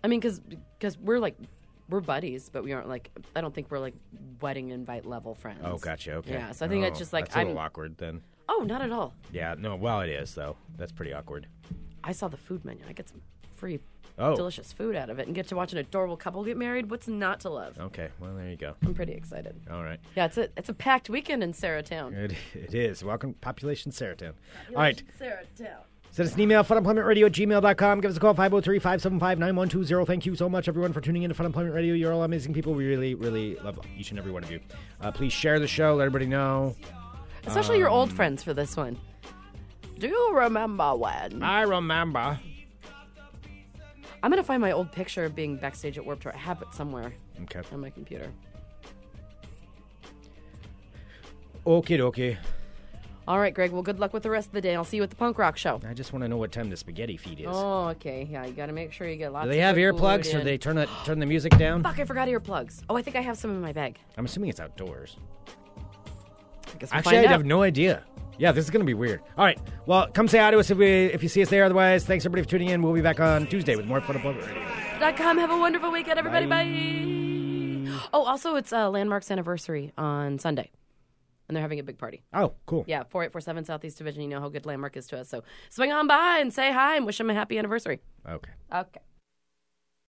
Speaker 6: I mean, because because we're like we're buddies, but we aren't like I don't think we're like wedding invite level friends.
Speaker 5: Oh, gotcha. Okay.
Speaker 6: Yeah, so I think it's
Speaker 5: Oh,
Speaker 6: just like oh,
Speaker 5: that's a little
Speaker 6: I'm-
Speaker 5: awkward then.
Speaker 6: Oh, not at all.
Speaker 5: Yeah. No. Well, it is though. That's pretty awkward.
Speaker 6: I saw the food menu. I get some free,
Speaker 5: Oh.
Speaker 6: delicious food out of it, and get to watch an adorable couple get married. What's not to love?
Speaker 5: Okay. Well, there you go.
Speaker 6: I'm pretty excited.
Speaker 5: All right.
Speaker 6: Yeah, it's a it's a packed weekend in Saratown.
Speaker 5: It, it is. Welcome, population Saratown. All right.
Speaker 6: Saratown.
Speaker 5: Send us an email, funemploymentradio at gmail.com. Give us a call, 503 575 9120. Thank you so much, everyone, for tuning in to Funemployment Radio. You're all amazing people. We really, really love each and every one of you. Uh, please share the show. Let everybody know.
Speaker 6: Especially your
Speaker 5: Um,
Speaker 6: old friends for this one. Do you remember when?
Speaker 5: I remember.
Speaker 6: I'm gonna find my old picture of being backstage at Warped Tour. I have it somewhere
Speaker 5: Okay.
Speaker 6: on my computer.
Speaker 5: Okay, dokie.
Speaker 6: All right, Greg. Well, good luck with the rest of the day. I'll see you at the punk rock show.
Speaker 5: I just want to know what time the spaghetti feed is.
Speaker 6: Oh, okay. Yeah, you got to make sure you get lots.
Speaker 5: Do they have earplugs or
Speaker 6: in.
Speaker 5: they turn it turn the music down?
Speaker 6: Fuck! I forgot earplugs. Oh, I think I have some in my bag.
Speaker 5: I'm assuming it's outdoors.
Speaker 6: I guess we'll
Speaker 5: Actually, I have no idea. Yeah, this is going to be weird. All right. Well, come say hi to us if we if you see us there. Otherwise, thanks everybody for tuning in. We'll be back on Tuesday with more Fun.
Speaker 6: Dot com. Have a wonderful weekend, everybody. Bye. Oh, also, it's uh, Landmark's anniversary on Sunday, and they're having a big party.
Speaker 5: Oh, cool.
Speaker 6: Yeah, four eight four seven Southeast Division. You know how good Landmark is to us. So swing on by and say hi and wish them a happy anniversary.
Speaker 5: Okay.
Speaker 6: Okay.